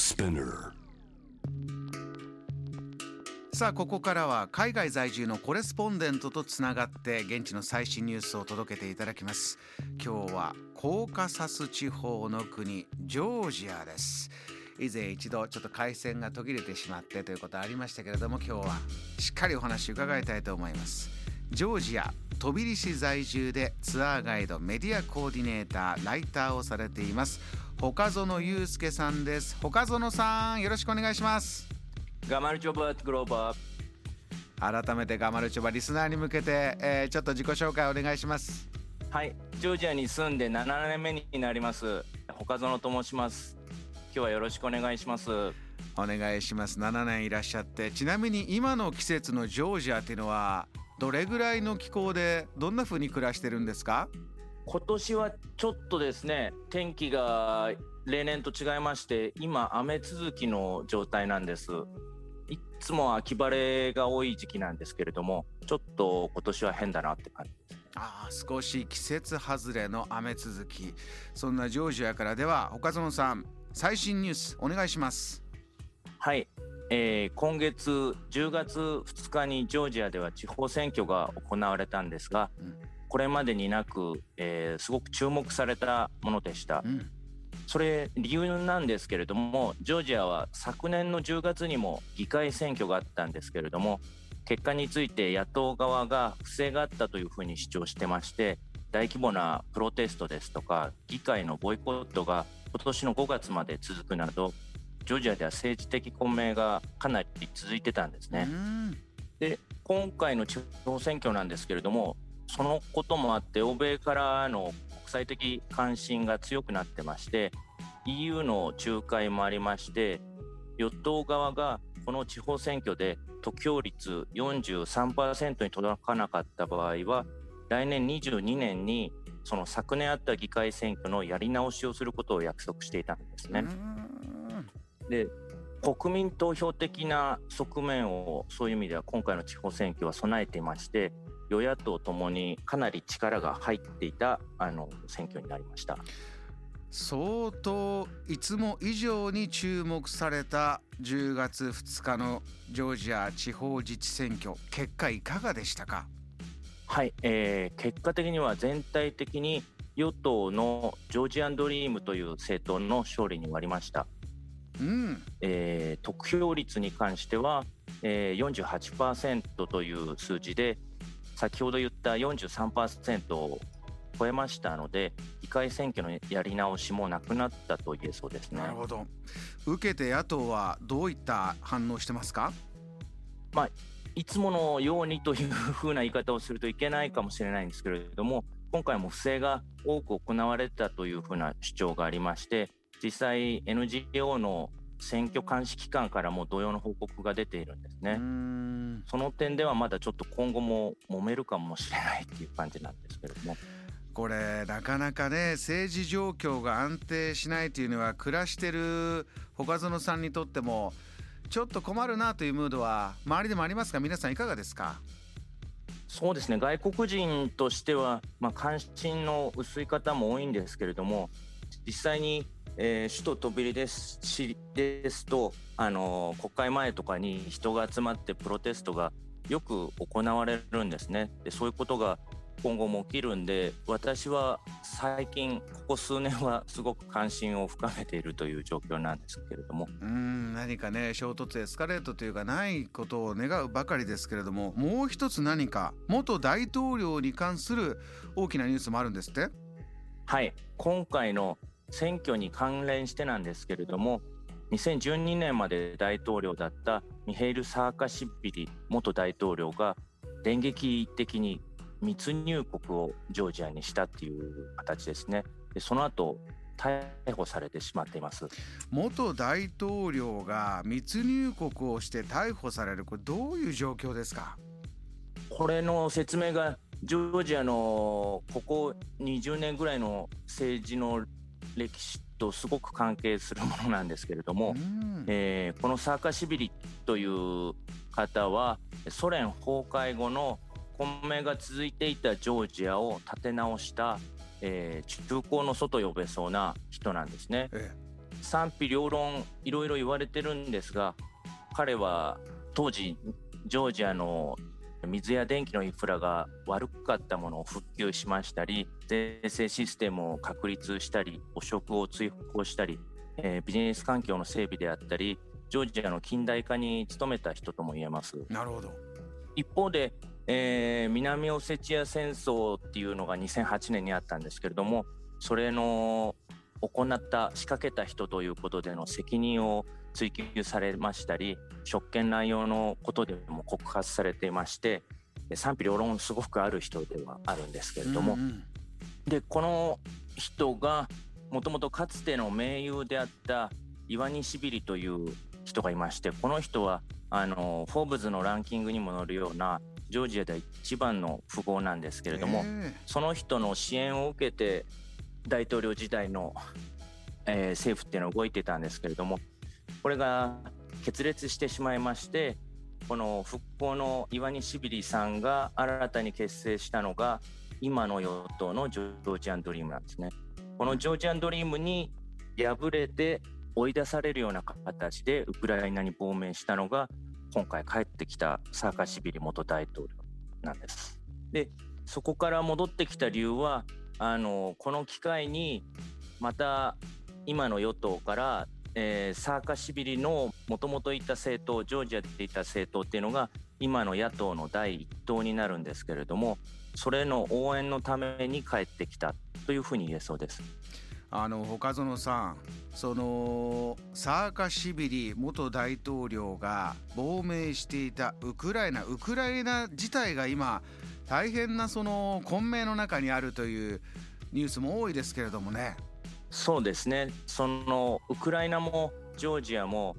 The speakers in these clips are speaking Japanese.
Spinner さあここからは海外在住のコレスポンデントとつながって現地の最新ニュースを届けていただきます。今日はコーカサス地方の国ジョージアです。以前一度ちょっと回線が途切れてしまってということありましたけれども今日はしっかりお話伺いたいと思います。ジョージア飛び市在住でツアーガイドメディアコーディネーターライターをされています。岡園祐介さんです。岡園さんよろしくお願いします。ガマルチョバーグローバー。改めてガマルチョバリスナーに向けて、えー、ちょっと自己紹介お願いします。はい。ジョージアに住んで7年目になります。岡園と申します。今日はよろしくお願いします。お願いします。7年いらっしゃって。ちなみに今の季節のジョージアっていうのはどれぐらいの気候でどんな風に暮らしてるんですか？今年はちょっとですね天気が例年と違いまして今雨続きの状態なんです。いつも秋晴れが多い時期なんですけれどもちょっと今年は変だなって感じああ少し季節外れの雨続き。そんなジョージアからでは岡園さん最新ニュースお願いします。はい、えー、今月10月2日にジョージアでは地方選挙が行われたんですが、うん、これまでになく、えー、すごく注目されたものでした、うん。それ理由なんですけれどもジョージアは昨年の10月にも議会選挙があったんですけれども結果について野党側が不正があったというふうに主張してまして大規模なプロテストですとか議会のボイコットが今年の5月まで続くなどジョージアでは政治的混迷がかなり続いてたんですね。で今回の地方選挙なんですけれどもそのこともあって欧米からの際的関心が強くなってまして EU の仲介もありまして与党側がこの地方選挙で得票率43%に届かなかった場合は来年22年にその昨年あった議会選挙のやり直しをすることを約束していたんですね。で国民投票的な側面をそういう意味では今回の地方選挙は備えていまして与野党ともにかなり力が入っていたあの選挙になりました。相当いつも以上に注目された10月2日のジョージア地方自治選挙結果いかがでしたか？はい、えー、結果的には全体的に与党のジョージアンドリームという政党の勝利に終わりました、うん。えー、得票率に関しては、えー、48%という数字で先ほど言った43%を超えましたので議会選挙のやり直しもなくなったと言えそうですね。なるほど。受けて野党はどういった反応してますか？まあいつものようにというふうな言い方をするといけないかもしれないんですけれども今回も不正が多く行われたというふうな主張がありまして実際 NGO の選挙監視機関からも同様の報告が出ているんですね。その点ではまだちょっと今後も揉めるかもしれないっていう感じなんですけれども。これなかなかね政治状況が安定しないというのは暮らしてる岡園さんにとってもちょっと困るなというムードは周りでもありますが皆さんいかがですか？そうですね外国人としては、まあ、関心の薄い方も多いんですけれども実際にえー、首都トビリですしですと、あのー、国会前とかに人が集まってプロテストがよく行われるんですね。でそういうことが今後も起きるんで私は最近ここ数年はすごく関心を深めているという状況なんですけれども。うん何かね衝突エスカレートというかないことを願うばかりですけれどももう一つ何か元大統領に関する大きなニュースもあるんですって？はい。今回の選挙に関連してなんですけれども2012年まで大統領だったミヘイル・サーカシビリ元大統領が電撃的に密入国をジョージアにしたっていう形ですね。でその後逮捕されてしまっています元大統領が密入国をして逮捕されるこれどういう状況ですか？これの説明がジョージアのここ20年ぐらいの政治の歴史とすごく関係するものなんですけれども、えー、このサーカシビリという方はソ連崩壊後の混迷が続いていたジョージアを立て直した、えー、中高の外呼べそうな人なんですね。ええ賛否両論いろいろ言われてるんですが彼は当時ジョージアの水や電気のインフラが悪かったものを復旧しましたり税制システムを確立したり汚職を追放したり、えー、ビジネス環境の整備であったりジョージアの近代化に努めた人とも言えます。なるほど一方で、えー、南オセチア戦争っていうのが2008年にあったんですけれどもそれの行った仕掛けた人ということでの責任を追及されましたり職権乱用のことでも告発されていまして賛否両論すごくある人ではあるんですけれども、うんうん、でこの人がもともとかつての盟友であったイワニシビリという人がいましてこの人はあのフォーブズのランキングにも載るようなジョージアで一番の富豪なんですけれども、その人の支援を受けて大統領時代の、えー、政府っていうのは動いてたんですけれどもこれが決裂してしまいましてこの復興の岩西ビリさんが新たに結成したのが今の与党のジョージアンドリームなんですね。このジョージアンドリームに敗れて追い出されるような形でウクライナに亡命したのが今回帰ってきたサーカシビリ元大統領なんです。でそこから戻ってきた理由はあのこの機会にまた今の与党から、えー、サーカシビリのもともといた政党ジョージアでいた政党っていうのが今の野党の第一党になるんですけれどもそれの応援のために帰ってきたというふうに言えそうです。あの岡園さんそのサーカシビリ元大統領が亡命していたウクライナウクライナ自体が今大変なその混迷の中にあるというニュースも多いですけれどもね。そうですねそのウクライナもジョージアも、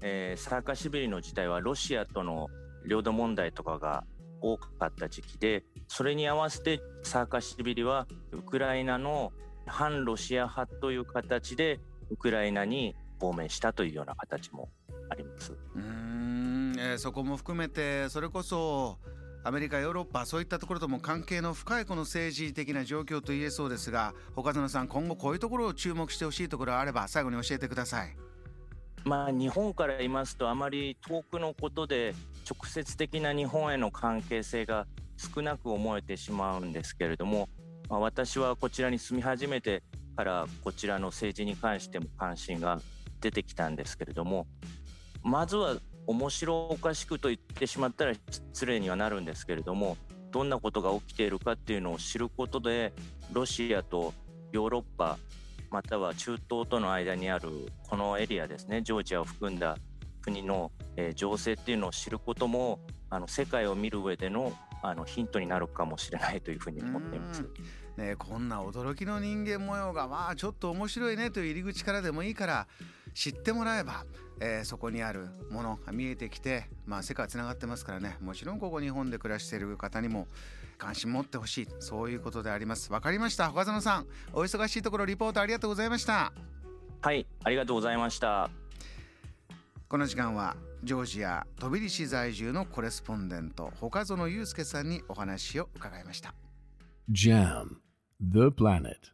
えー、サーカシビリの時代はロシアとの領土問題とかが多かった時期でそれに合わせてサーカシビリはウクライナの反ロシア派という形でウクライナに亡命したというような形もあります。うん、えー、そこも含めてそれこそアメリカヨーロッパそういったところとも関係の深いこの政治的な状況と言えそうですが岡園さん今後こういうところを注目してほしいところがあれば最後に教えてください。まあ、日本から言いますとあまり遠くのことで直接的な日本への関係性が少なく思えてしまうんですけれども、まあ、私はこちらに住み始めてからこちらの政治に関しても関心が出てきたんですけれどもまずは面白おかしくと言ってしまったら失礼にはなるんですけれどもどんなことが起きているかっていうのを知ることでロシアとヨーロッパまたは中東との間にあるこのエリアですねジョージアを含んだ国の、えー、情勢っていうのを知ることもあの世界を見る上でのあのヒントになるかもしれないというふうに思っています。ね、こんな驚きの人間模様がまあちょっと面白いねという入り口からでもいいから知ってもらえば、えー、そこにあるものが見えてきて、まあ、世界つながってますからね。もちろんここ日本で暮らしている方にも関心持ってほしい。そういうことであります。わかりました。岡園さんお忙しいところリポートありがとうございました。はいありがとうございました。この時間はジョージア飛び市在住のコレスポンデント岡園祐介さんにお話を伺いました。JAM The Planet